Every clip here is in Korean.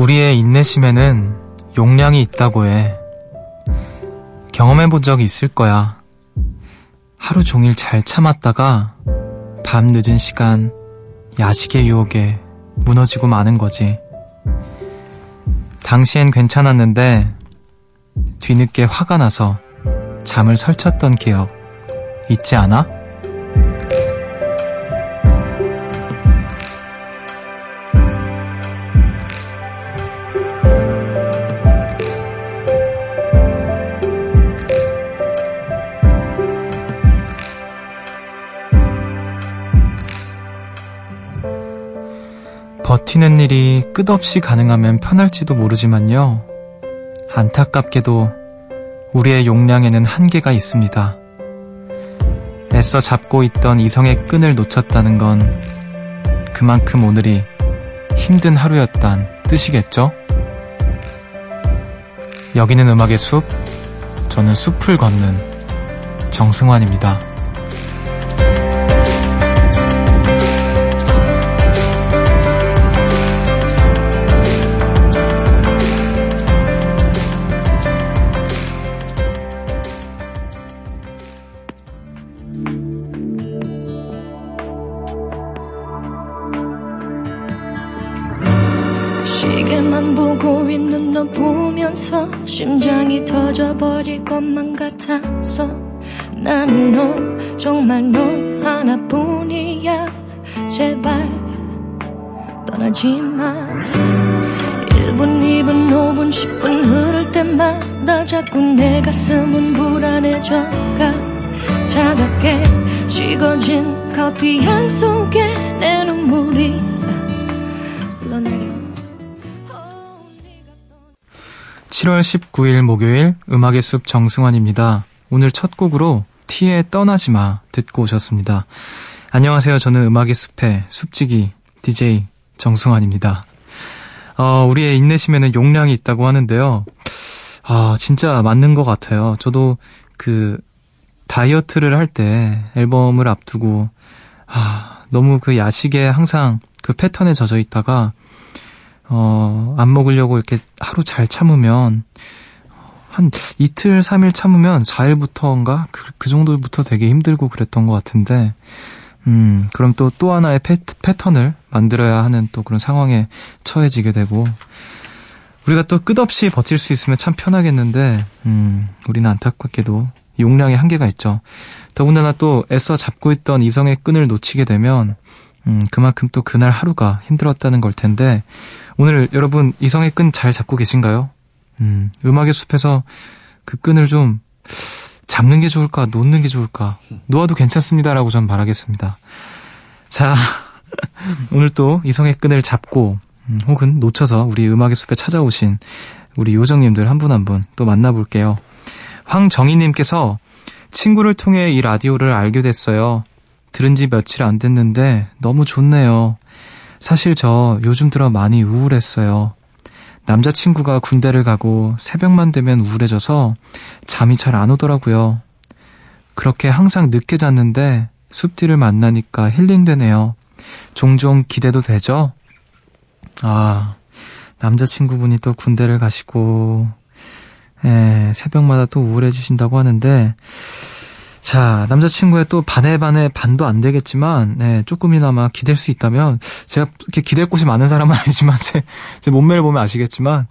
우리의 인내심에는 용량이 있다고 해. 경험해 본 적이 있을 거야. 하루 종일 잘 참았다가 밤 늦은 시간 야식의 유혹에 무너지고 마는 거지. 당시엔 괜찮았는데 뒤늦게 화가 나서 잠을 설쳤던 기억 있지 않아? 버티는 일이 끝없이 가능하면 편할지도 모르지만요. 안타깝게도 우리의 용량에는 한계가 있습니다. 애써 잡고 있던 이성의 끈을 놓쳤다는 건 그만큼 오늘이 힘든 하루였단 뜻이겠죠? 여기는 음악의 숲, 저는 숲을 걷는 정승환입니다. 시계만 보고 있는 너 보면서 심장이 터져버릴 것만 같아서. 나는 너 정말 너 하나뿐이야. 제발 떠나지 마. 1분 2분 5분 10분 흐를 때마다 자꾸 내 가슴은 불안해져가. 차갑게 식어진 커피 향 속에 내 눈물이 7월 19일 목요일 음악의 숲 정승환입니다. 오늘 첫 곡으로 티의 떠나지 마 듣고 오셨습니다. 안녕하세요. 저는 음악의 숲의 숲지기 DJ 정승환입니다. 어, 우리의 인내심에는 용량이 있다고 하는데요. 아, 진짜 맞는 것 같아요. 저도 그 다이어트를 할 때 앨범을 앞두고 아, 너무 그 야식에 항상 그 패턴에 젖어 있다가 어, 안 먹으려고 이렇게 하루 잘 참으면, 한 이틀, 삼일 참으면 4일부터인가? 그, 그 정도부터 되게 힘들고 그랬던 것 같은데, 음, 그럼 또, 또 하나의 패, 패턴을 만들어야 하는 또 그런 상황에 처해지게 되고, 우리가 또 끝없이 버틸 수 있으면 참 편하겠는데, 음, 우리는 안타깝게도 용량의 한계가 있죠. 더군다나 또 애써 잡고 있던 이성의 끈을 놓치게 되면, 음, 그만큼 또 그날 하루가 힘들었다는 걸 텐데, 오늘 여러분 이성의 끈 잘 잡고 계신가요? 음, 음악의 숲에서 그 끈을 좀 잡는 게 좋을까, 놓는 게 좋을까, 놓아도 괜찮습니다라고 전 바라겠습니다. 자, 오늘 또 이성의 끈을 잡고, 음, 혹은 놓쳐서 우리 음악의 숲에 찾아오신 우리 요정님들 한 분 한 분 또 만나볼게요. 황정희님께서 친구를 통해 이 라디오를 알게 됐어요. 들은 지 며칠 안 됐는데 너무 좋네요. 사실 저 요즘 들어 많이 우울했어요. 남자친구가 군대를 가고 새벽만 되면 우울해져서 잠이 잘 안 오더라고요. 그렇게 항상 늦게 잤는데 숲디를 만나니까 힐링되네요. 종종 기대도 되죠? 아, 남자친구분이 또 군대를 가시고, 예, 새벽마다 또 우울해지신다고 하는데, 자, 남자친구의 또 반에 반에 반도 안 되겠지만, 네, 조금이나마 기댈 수 있다면, 제가 이렇게 기댈 곳이 많은 사람은 아니지만, 제, 제 몸매를 보면 아시겠지만,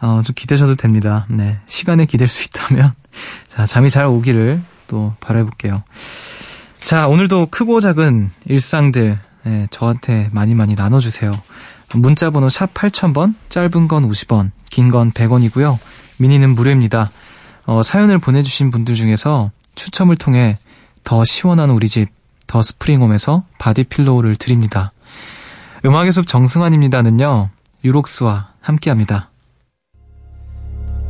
어, 좀 기대셔도 됩니다. 네, 시간에 기댈 수 있다면, 자, 잠이 잘 오기를 또 바라볼게요. 자, 오늘도 크고 작은 일상들, 네, 저한테 많이 많이 나눠주세요. 문자 번호 샵 8000번, 짧은 건 50원, 긴 건 100원이고요. 미니는 무료입니다. 어, 사연을 보내주신 분들 중에서 추첨을 통해 더 시원한 우리 집, 더 스프링홈에서 body pillow를 드립니다. 음악의 숲 정승환입니다는요, 유록스와 함께 합니다.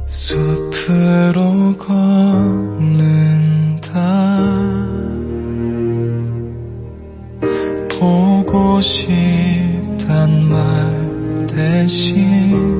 숲으로 걷는다 보고 싶단 말 대신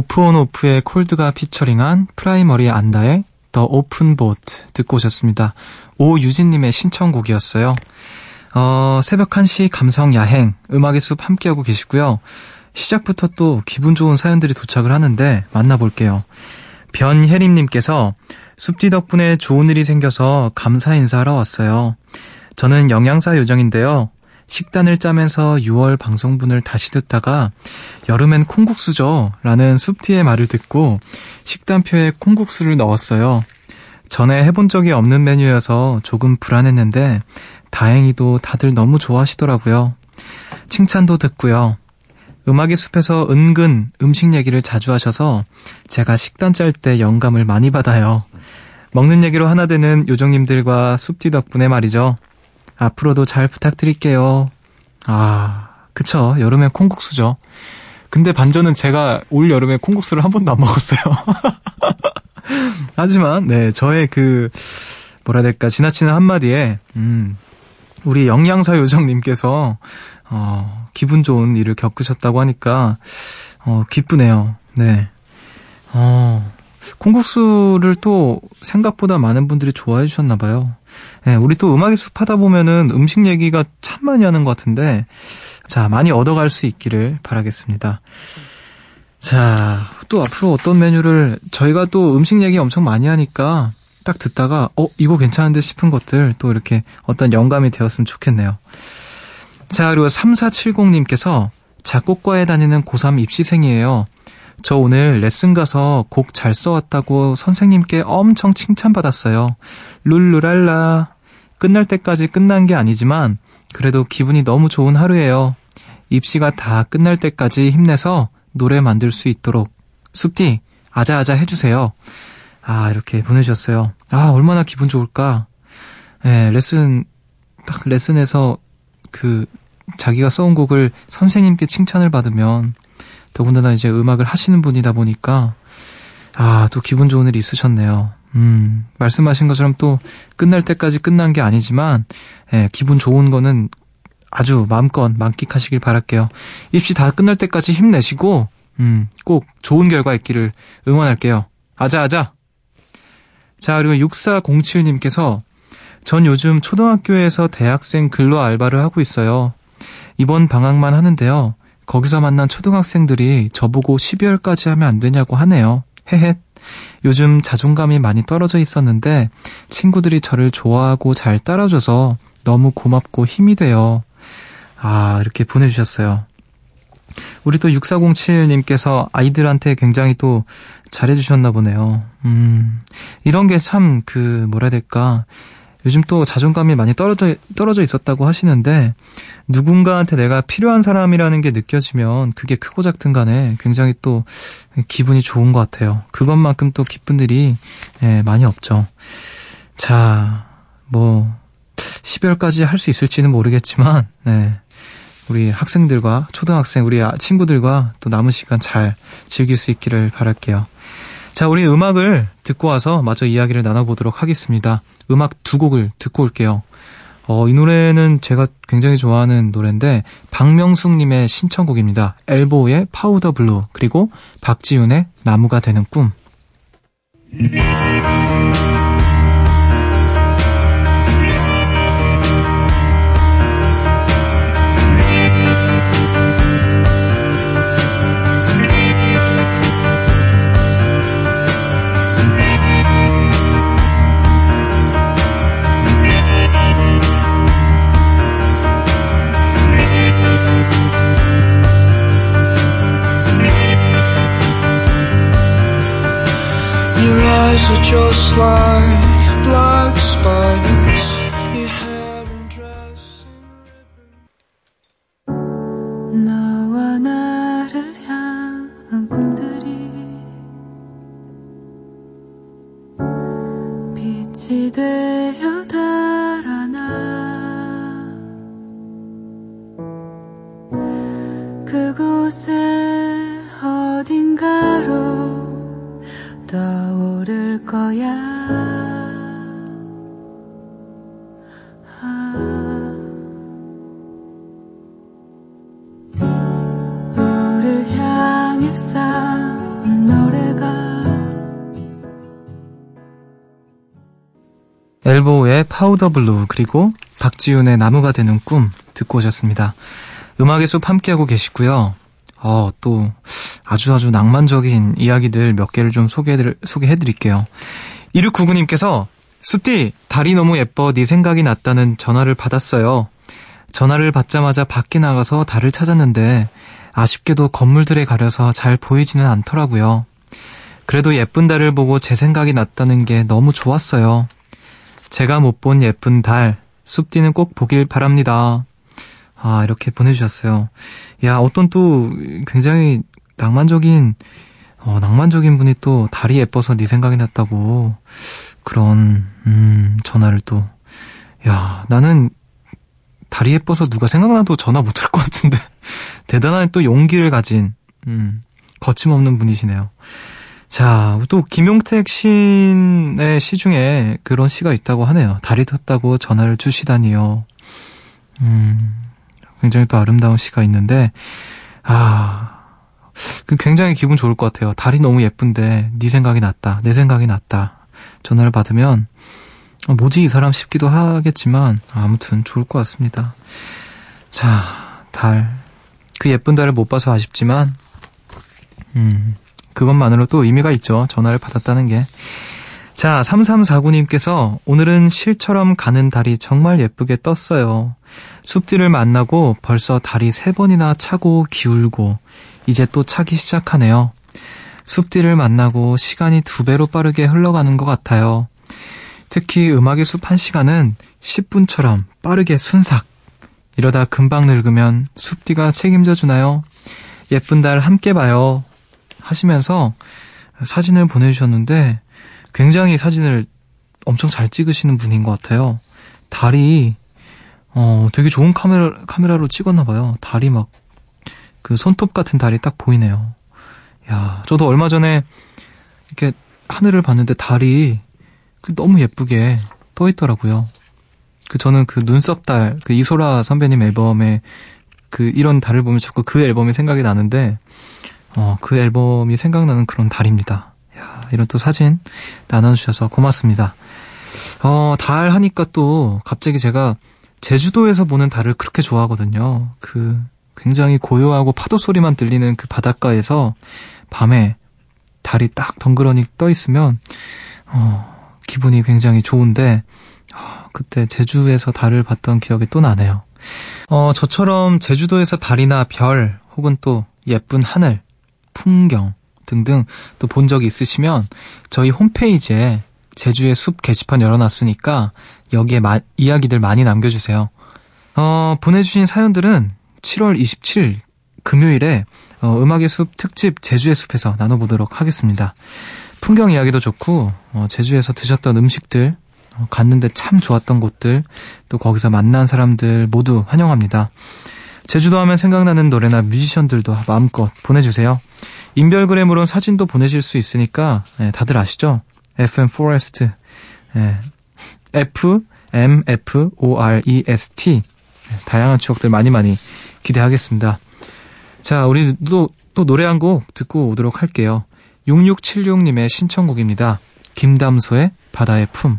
오프온오프의 콜드가 피처링한 프라이머리 안다의 The Open Boat 듣고 오셨습니다. 오유진님의 신청곡이었어요. 어, 새벽 1시 감성 야행, 음악의 숲 함께하고 계시고요. 시작부터 또 기분 좋은 사연들이 도착을 하는데 만나볼게요. 변혜림님께서 숲디 덕분에 좋은 일이 생겨서 감사 인사하러 왔어요. 저는 영양사 요정인데요. 식단을 짜면서 6월 방송분을 다시 듣다가 여름엔 콩국수죠 라는 숲티의 말을 듣고 식단표에 콩국수를 넣었어요. 전에 해본 적이 없는 메뉴여서 조금 불안했는데 다행히도 다들 너무 좋아하시더라고요. 칭찬도 듣고요. 음악의 숲에서 은근 음식 얘기를 자주 하셔서 제가 식단 짤 때 영감을 많이 받아요. 먹는 얘기로 하나 되는 요정님들과 숲디 덕분에 말이죠. 앞으로도 잘 부탁드릴게요. 아, 그쵸. 여름엔 콩국수죠. 근데 반전은 제가 올 여름에 콩국수를 한 번도 안 먹었어요. 하지만, 네, 저의 그, 뭐라 해야 될까, 지나치는 한마디에, 음, 우리 영양사 요정님께서, 어, 기분 좋은 일을 겪으셨다고 하니까, 어, 기쁘네요. 네. 어, 콩국수를 또 생각보다 많은 분들이 좋아해 주셨나봐요. 예, 우리 또 음악이 숲하다 보면은 음식 얘기가 참 많이 하는 것 같은데, 자, 많이 얻어갈 수 있기를 바라겠습니다. 자, 또 앞으로 어떤 메뉴를, 저희가 또 음식 얘기 엄청 많이 하니까, 딱 듣다가, 어, 이거 괜찮은데 싶은 것들, 또 이렇게 어떤 영감이 되었으면 좋겠네요. 자, 그리고 3470님께서 작곡과에 다니는 고3 입시생이에요. 저 오늘 레슨 가서 곡 잘 써왔다고 선생님께 엄청 칭찬받았어요. 룰루랄라. 끝날 때까지 끝난 게 아니지만 그래도 기분이 너무 좋은 하루예요. 입시가 다 끝날 때까지 힘내서 노래 만들 수 있도록 숲디 아자아자 해주세요. 아 이렇게 보내주셨어요. 아 얼마나 기분 좋을까. 예, 레슨 딱 레슨에서 그 자기가 써온 곡을 선생님께 칭찬을 받으면 더군다나 이제 음악을 하시는 분이다 보니까 아, 또 기분 좋은 일이 있으셨네요. 음, 말씀하신 것처럼 또 끝날 때까지 끝난 게 아니지만 예, 기분 좋은 거는 아주 마음껏 만끽하시길 바랄게요. 입시 다 끝날 때까지 힘내시고 음, 꼭 좋은 결과 있기를 응원할게요. 아자아자. 자, 그리고 6407님께서 전 요즘 초등학교에서 대학생 근로 알바를 하고 있어요. 이번 방학만 하는데요. 거기서 만난 초등학생들이 저보고 12월까지 하면 안 되냐고 하네요. 헤헷. 요즘 자존감이 많이 떨어져 있었는데 친구들이 저를 좋아하고 잘 따라줘서 너무 고맙고 힘이 돼요. 아, 이렇게 보내주셨어요. 우리 또 6407님께서 아이들한테 굉장히 또 잘해주셨나 보네요. 음, 이런 게 참 그, 뭐라 해야 될까. 요즘 또 자존감이 많이 떨어져, 떨어져 있었다고 하시는데, 누군가한테 내가 필요한 사람이라는 게 느껴지면 그게 크고 작든 간에 굉장히 또 기분이 좋은 것 같아요. 그것만큼 또 기쁜 일이 예, 많이 없죠. 자, 뭐, 12월까지 할 수 있을지는 모르겠지만, 네. 우리 학생들과 초등학생, 우리 친구들과 또 남은 시간 잘 즐길 수 있기를 바랄게요. 자, 우리 음악을 듣고 와서 마저 이야기를 나눠보도록 하겠습니다. 음악 두 곡을 듣고 올게요. 어, 이 노래는 제가 굉장히 좋아하는 노래인데 박명숙님의 신청곡입니다. 엘보의 Powder Blue 그리고 박지윤의 나무가 되는 꿈. Just like black spiders. Powder Blue 그리고 박지윤의 나무가 되는 꿈 듣고 오셨습니다. 음악의 숲 함께하고 계시고요. 어, 또 아주 아주 낭만적인 이야기들 몇 개를 좀 소개해드릴, 소개해드릴게요. 2699님께서 숲디 달이 너무 예뻐 네 생각이 났다는 전화를 받았어요. 전화를 받자마자 밖에 나가서 달을 찾았는데 아쉽게도 건물들에 가려서 잘 보이지는 않더라고요. 그래도 예쁜 달을 보고 제 생각이 났다는 게 너무 좋았어요. 제가 못 본 예쁜 달, 숲디는 꼭 보길 바랍니다. 아, 이렇게 보내주셨어요. 야, 어떤 또 굉장히 낭만적인, 어, 낭만적인 분이 또 달이 예뻐서 네 생각이 났다고 그런, 음, 전화를 또. 야, 나는 달이 예뻐서 누가 생각나도 전화 못할 것 같은데. 대단한 또 용기를 가진, 음, 거침없는 분이시네요. 자, 또 김용택 시인의 시 중에 그런 시가 있다고 하네요. 달이 떴다고 전화를 주시다니요. 음, 굉장히 또 아름다운 시가 있는데, 아, 그 굉장히 기분 좋을 것 같아요. 달이 너무 예쁜데 네 생각이 났다. 내 생각이 났다. 전화를 받으면 어, 뭐지 이 사람 싶기도 하겠지만 아무튼 좋을 것 같습니다. 자, 달. 그 예쁜 달을 못 봐서 아쉽지만 음, 그것만으로도 의미가 있죠. 전화를 받았다는 게. 자, 3349님께서 오늘은 실처럼 가는 달이 정말 예쁘게 떴어요. 숲디를 만나고 벌써 달이 세 번이나 차고 기울고 이제 또 차기 시작하네요. 숲디를 만나고 시간이 두 배로 빠르게 흘러가는 것 같아요. 특히 음악의 숲 한 시간은 10분처럼 빠르게 순삭. 이러다 금방 늙으면 숲디가 책임져 주나요? 예쁜 달 함께 봐요. 하시면서 사진을 보내주셨는데 굉장히 사진을 엄청 잘 찍으시는 분인 것 같아요. 달이 어 되게 좋은 카메라 카메라로 찍었나 봐요. 달이 막그 손톱 같은 달이 딱 보이네요. 야, 저도 얼마 전에 이렇게 하늘을 봤는데 달이 그 너무 예쁘게 떠 있더라고요. 그 저는 그 눈썹 달, 그 이소라 선배님 앨범에 그 이런 달을 보면 자꾸 그 앨범이 생각이 나는데 어, 그 앨범이 생각나는 그런 달입니다. 야, 이런 또 사진 나눠주셔서 고맙습니다. 어, 달 하니까 또 갑자기 제가 제주도에서 보는 달을 그렇게 좋아하거든요. 그 굉장히 고요하고 파도 소리만 들리는 그 바닷가에서 밤에 달이 딱 덩그러니 떠 있으면 어, 기분이 굉장히 좋은데 어, 그때 제주에서 달을 봤던 기억이 또 나네요. 어, 저처럼 제주도에서 달이나 별 혹은 또 예쁜 하늘 풍경 등등 또 본 적이 있으시면 저희 홈페이지에 제주의 숲 게시판 열어놨으니까 여기에 마, 이야기들 많이 남겨주세요. 어, 보내주신 사연들은 7월 27일 금요일에 어, 음악의 숲 특집 제주의 숲에서 나눠보도록 하겠습니다. 풍경 이야기도 좋고 어, 제주에서 드셨던 음식들 어, 갔는데 참 좋았던 곳들 또 거기서 만난 사람들 모두 환영합니다. 제주도 하면 생각나는 노래나 뮤지션들도 마음껏 보내주세요. 인별그램으론 사진도 보내실 수 있으니까 네, 다들 아시죠? FM Forest 네, F M F O R E S T 네, 다양한 추억들 많이 많이 기대하겠습니다. 자, 우리도 또 노래 한 곡 듣고 오도록 할게요. 6676님의 신청곡입니다. 김담소의 바다의 품.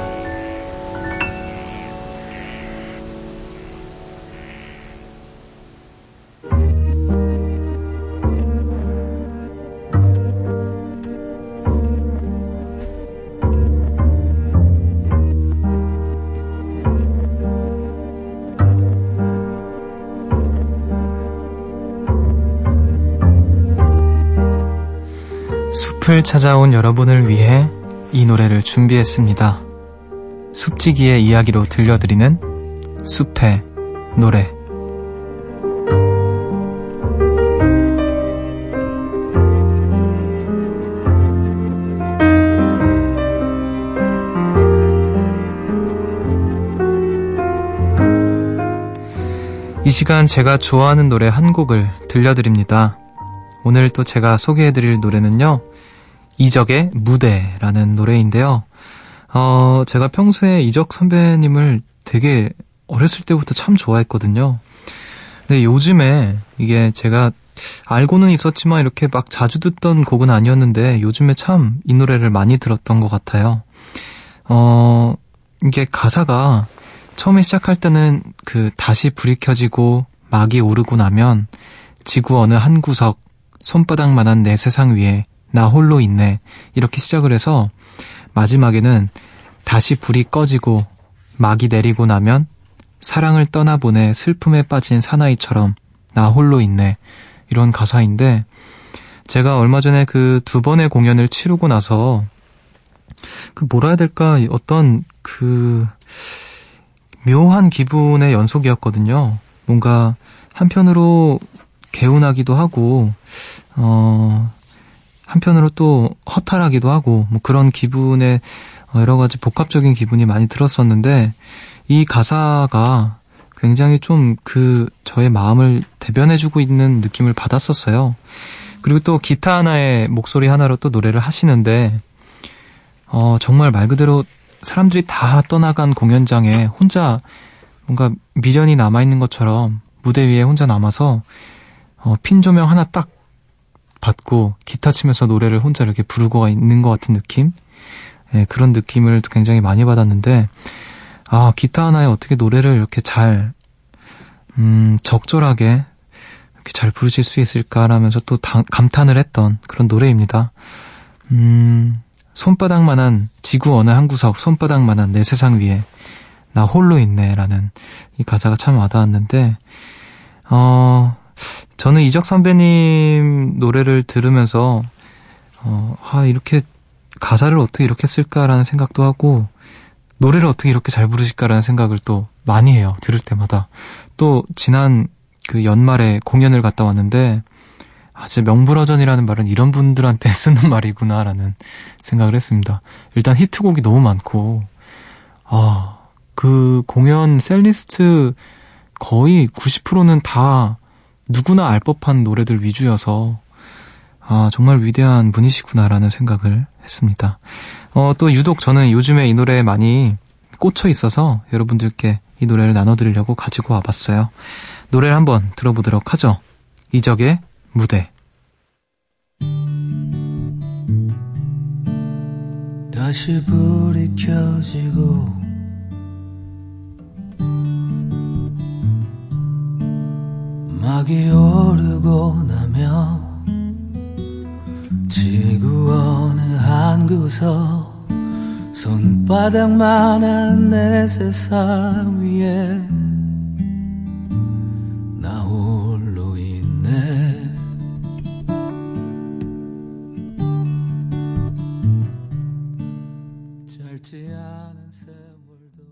숲을 찾아온 여러분을 위해 이 노래를 준비했습니다. 숲지기의 이야기로 들려드리는 숲의 노래. 이 시간 제가 좋아하는 노래 한 곡을 들려드립니다. 오늘 또 제가 소개해드릴 노래는요, 이적의 무대라는 노래인데요. 어, 제가 평소에 이적 선배님을 되게 어렸을 때부터 참 좋아했거든요. 근데 요즘에 이게 제가 알고는 있었지만 이렇게 막 자주 듣던 곡은 아니었는데 요즘에 참 이 노래를 많이 들었던 것 같아요. 어, 이게 가사가 처음에 시작할 때는 그 다시 불이 켜지고 막이 오르고 나면 지구 어느 한 구석 손바닥만한 내 세상 위에 나 홀로 있네. 이렇게 시작을 해서 마지막에는 다시 불이 꺼지고 막이 내리고 나면 사랑을 떠나보내 슬픔에 빠진 사나이처럼 나 홀로 있네. 이런 가사인데 제가 얼마 전에 그 두 번의 공연을 치르고 나서 그 뭐라 해야 될까 어떤 그 묘한 기분의 연속이었거든요. 뭔가 한편으로 개운하기도 하고 어 한편으로 또 허탈하기도 하고 뭐 그런 기분의 여러 가지 복합적인 기분이 많이 들었었는데 이 가사가 굉장히 좀 그 저의 마음을 대변해주고 있는 느낌을 받았었어요. 그리고 또 기타 하나의 목소리 하나로 또 노래를 하시는데 어 정말 말 그대로 사람들이 다 떠나간 공연장에 혼자 뭔가 미련이 남아있는 것처럼 무대 위에 혼자 남아서 어, 핀 조명 하나 딱 받고 기타 치면서 노래를 혼자 이렇게 부르고 있는 것 같은 느낌? 예, 그런 느낌을 굉장히 많이 받았는데, 아, 기타 하나에 어떻게 노래를 이렇게 잘, 음, 적절하게 이렇게 잘 부르실 수 있을까라면서 또 다, 감탄을 했던 그런 노래입니다. 음, 손바닥만한 지구 어느 한 구석 손바닥만한 내 세상 위에 나 홀로 있네라는 이 가사가 참 와닿았는데, 어, 저는 이적 선배님 노래를 들으면서 어, 아 이렇게 가사를 어떻게 이렇게 쓸까라는 생각도 하고 노래를 어떻게 이렇게 잘 부르실까라는 생각을 또 많이 해요. 들을 때마다. 또 지난 그 연말에 공연을 갔다 왔는데 아, 진짜 명불허전이라는 말은 이런 분들한테 쓰는 말이구나라는 생각을 했습니다. 일단 히트곡이 너무 많고 아, 그 공연 셀리스트 거의 90%는 다 누구나 알 법한 노래들 위주여서 아, 정말 위대한 분이시구나라는 생각을 했습니다. 어, 또 유독 저는 요즘에 이 노래에 많이 꽂혀 있어서 여러분들께 이 노래를 나눠드리려고 가지고 와봤어요. 노래를 한번 들어보도록 하죠. 이적의 무대. 다시 불이 켜지고 막이 오르고 나면 지구 어느 한 구석 손바닥만한 내 세상 위에 나 홀로 있네. 짧지 않은 세월도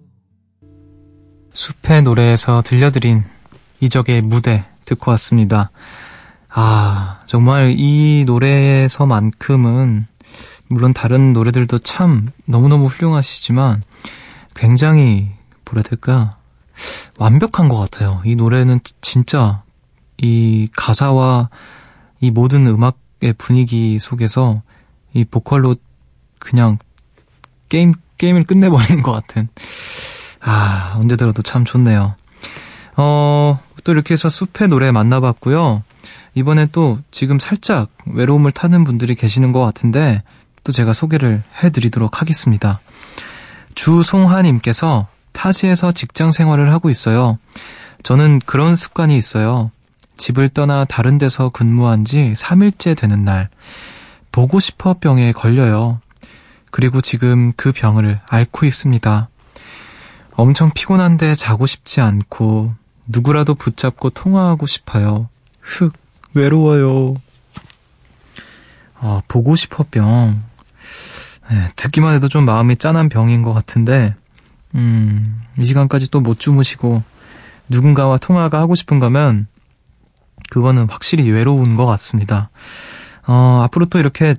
숲의 노래에서 들려드린 이적의 무대 듣고 왔습니다. 아, 정말 이 노래에서만큼은 물론 다른 노래들도 참 너무너무 훌륭하시지만 굉장히 뭐라 해야 될까 완벽한 것 같아요. 이 노래는 진짜 이 가사와 이 모든 음악의 분위기 속에서 이 보컬로 그냥 게임, 게임을 끝내버리는 것 같은. 아, 언제 들어도 참 좋네요. 어, 또 이렇게 해서 숲의 노래 만나봤고요. 이번엔 또 지금 살짝 외로움을 타는 분들이 계시는 것 같은데 또 제가 소개를 해드리도록 하겠습니다. 주송하님께서 타지에서 직장 생활을 하고 있어요. 저는 그런 습관이 있어요. 집을 떠나 다른 데서 근무한 지 3일째 되는 날, 보고 싶어 병에 걸려요. 그리고 지금 그 병을 앓고 있습니다. 엄청 피곤한데 자고 싶지 않고, 누구라도 붙잡고 통화하고 싶어요. 흑, 외로워요. 아, 보고 싶어 병. 네, 듣기만 해도 좀 마음이 짠한 병인 것 같은데, 음, 이 시간까지 또 못 주무시고, 누군가와 통화가 하고 싶은 거면, 그거는 확실히 외로운 것 같습니다. 어, 앞으로 또 이렇게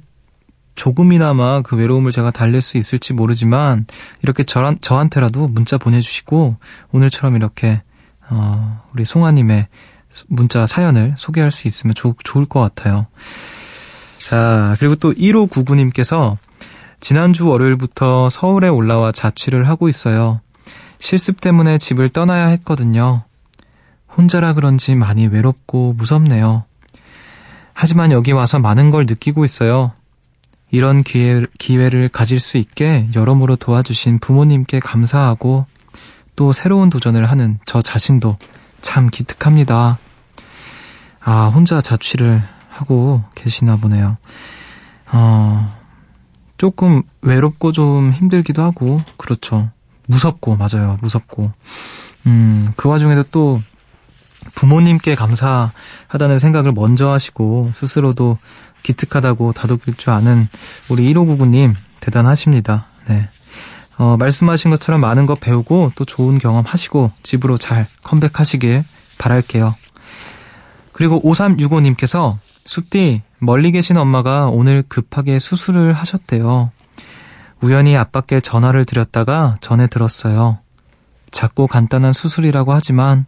조금이나마 그 외로움을 제가 달랠 수 있을지 모르지만, 이렇게 저, 저한테라도 문자 보내주시고, 오늘처럼 이렇게, 어, 우리 송아님의 문자 사연을 소개할 수 있으면 조, 좋을 것 같아요. 자, 그리고 또 1599님께서 지난주 월요일부터 서울에 올라와 자취를 하고 있어요. 실습 때문에 집을 떠나야 했거든요. 혼자라 그런지 많이 외롭고 무섭네요. 하지만 여기 와서 많은 걸 느끼고 있어요. 이런 기회, 기회를 가질 수 있게 여러모로 도와주신 부모님께 감사하고 또 새로운 도전을 하는 저 자신도 참 기특합니다. 아, 혼자 자취를 하고 계시나 보네요. 어, 조금 외롭고 좀 힘들기도 하고, 그렇죠. 무섭고, 맞아요. 무섭고. 음, 그 와중에도 또 부모님께 감사하다는 생각을 먼저 하시고, 스스로도 기특하다고 다독일 줄 아는 우리 1599님, 대단하십니다. 네. 어, 말씀하신 것처럼 많은 거 배우고 또 좋은 경험 하시고 집으로 잘 컴백하시길 바랄게요. 그리고 5365님께서 숲디 멀리 계신 엄마가 오늘 급하게 수술을 하셨대요. 우연히 아빠께 전화를 드렸다가 전에 들었어요. 작고 간단한 수술이라고 하지만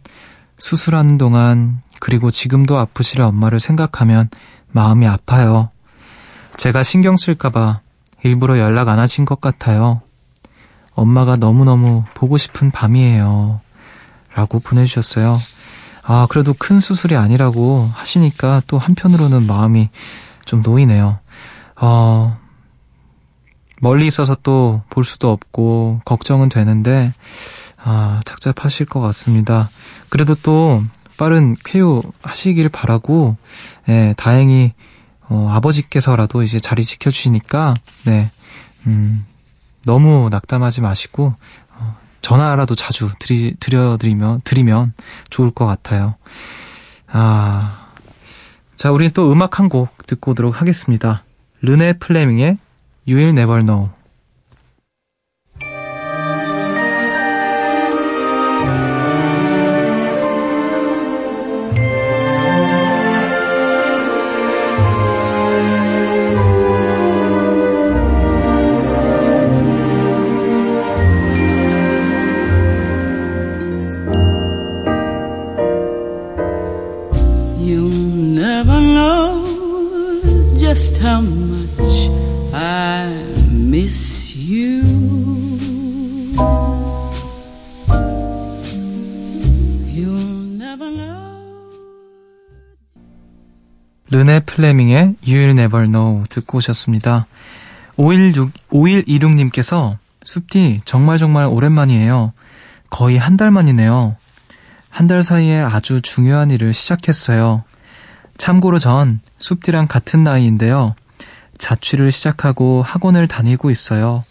수술하는 동안 그리고 지금도 아프실 엄마를 생각하면 마음이 아파요. 제가 신경 쓸까봐 일부러 연락 안 하신 것 같아요. 엄마가 너무너무 보고 싶은 밤이에요. 라고 보내주셨어요. 아, 그래도 큰 수술이 아니라고 하시니까 또 한편으로는 마음이 좀 놓이네요. 어, 멀리 있어서 또 볼 수도 없고 걱정은 되는데, 아, 착잡하실 것 같습니다. 그래도 또 빠른 쾌유 하시길 바라고, 예, 다행히, 어, 아버지께서라도 이제 자리 지켜주시니까, 네, 음, 너무 낙담하지 마시고, 전화라도 자주 드리, 드려드리면, 드리면 좋을 것 같아요. 아. 자, 우린 또 음악 한 곡 듣고 오도록 하겠습니다. 르네 플레밍의 You Will Never Know. 플레밍의 You'll Never Know 듣고 오셨습니다. 516, 5126님께서 숲디 정말 정말 오랜만이에요. 거의 한 달 만이네요. 한 달 사이에 아주 중요한 일을 시작했어요. 참고로 전 숲디랑 같은 나이인데요. 자취를 시작하고 학원을 다니고 있어요.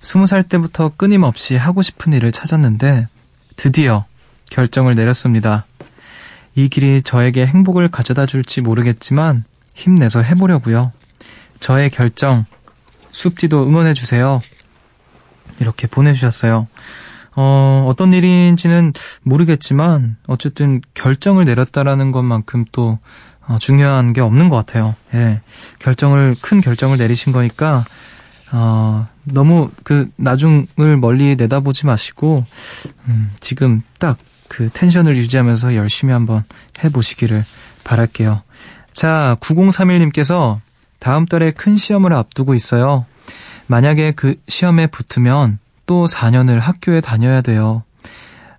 스무 살 때부터 끊임없이 하고 싶은 일을 찾았는데 드디어 결정을 내렸습니다. 이 길이 저에게 행복을 가져다 줄지 모르겠지만 힘내서 해보려고요. 저의 결정, 숲지도 응원해주세요. 이렇게 보내주셨어요. 어, 어떤 일인지는 모르겠지만, 어쨌든 결정을 내렸다라는 것만큼 또, 어, 중요한 게 없는 것 같아요. 예. 결정을, 큰 결정을 내리신 거니까, 어, 너무 그 나중을 멀리 내다보지 마시고, 음, 지금 딱 그 텐션을 유지하면서 열심히 한번 해보시기를 바랄게요. 자, 9031님께서 다음 달에 큰 시험을 앞두고 있어요. 만약에 그 시험에 붙으면 또 4년을 학교에 다녀야 돼요.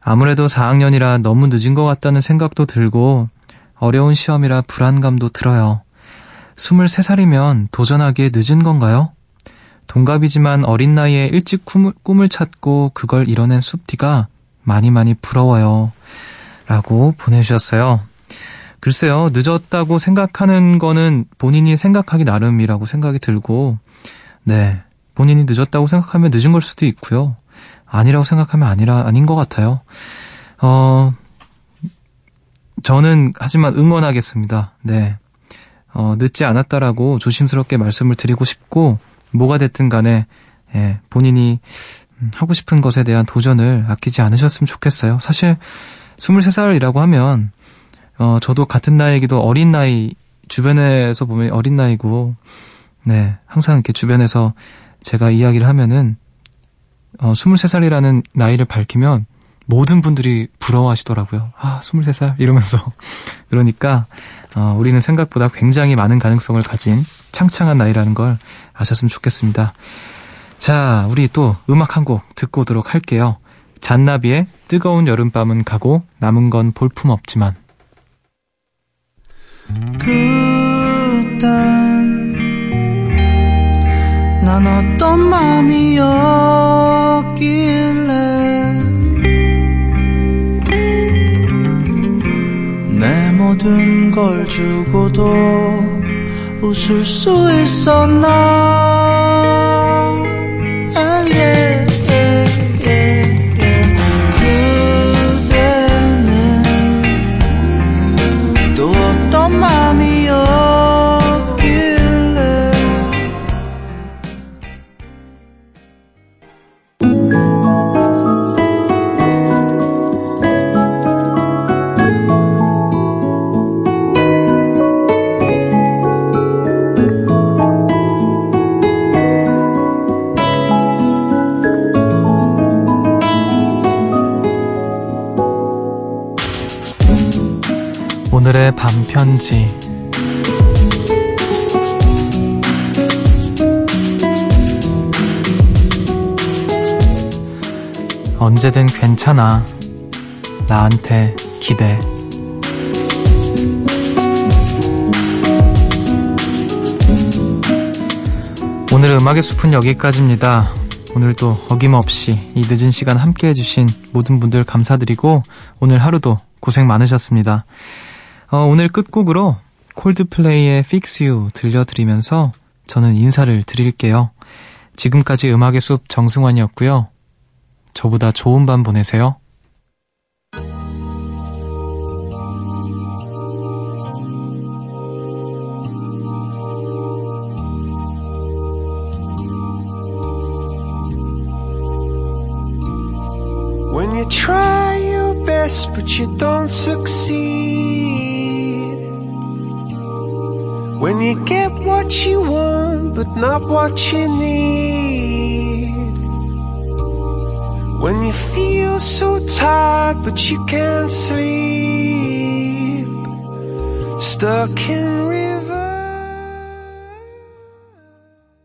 아무래도 4학년이라 너무 늦은 것 같다는 생각도 들고 어려운 시험이라 불안감도 들어요. 23살이면 도전하기에 늦은 건가요? 동갑이지만 어린 나이에 일찍 꿈을, 꿈을 찾고 그걸 이뤄낸 숲티가 많이 많이 부러워요. 라고 보내주셨어요. 글쎄요, 늦었다고 생각하는 거는 본인이 생각하기 나름이라고 생각이 들고, 네. 본인이 늦었다고 생각하면 늦은 걸 수도 있고요. 아니라고 생각하면 아니라, 아닌 것 같아요. 어, 저는 하지만 응원하겠습니다. 네. 어, 늦지 않았다라고 조심스럽게 말씀을 드리고 싶고, 뭐가 됐든 간에, 예, 본인이 음, 하고 싶은 것에 대한 도전을 아끼지 않으셨으면 좋겠어요. 사실, 23살이라고 하면, 어, 저도 같은 나이이기도 어린 나이, 주변에서 보면 어린 나이고, 네, 항상 이렇게 주변에서 제가 이야기를 하면은, 어, 23살이라는 나이를 밝히면 모든 분들이 부러워하시더라고요. 아, 23살? 이러면서. 그러니까, 어, 우리는 생각보다 굉장히 많은 가능성을 가진 창창한 나이라는 걸 아셨으면 좋겠습니다. 자, 우리 또 음악 한 곡 듣고 오도록 할게요. 잔나비의 뜨거운 여름밤은 가고 남은 건 볼품 없지만. 그땐 난 어떤 마음이었길래 내 모든 걸 주고도 웃을 수 있었나 언제든 괜찮아. 나한테 기대. 오늘 음악의 숲은 여기까지입니다. 오늘도 어김없이 이 늦은 시간 함께 해주신 모든 분들 감사드리고 오늘 하루도 고생 많으셨습니다. 어, 오늘 끝곡으로 콜드플레이의 Fix You 들려드리면서 저는 인사를 드릴게요. 지금까지 음악의 숲 정승환이었고요. 저보다 좋은 밤 보내세요. When you try your best but you don't succeed. When you get what you want but not what you need. When you feel so tired but you can't sleep. Stuck in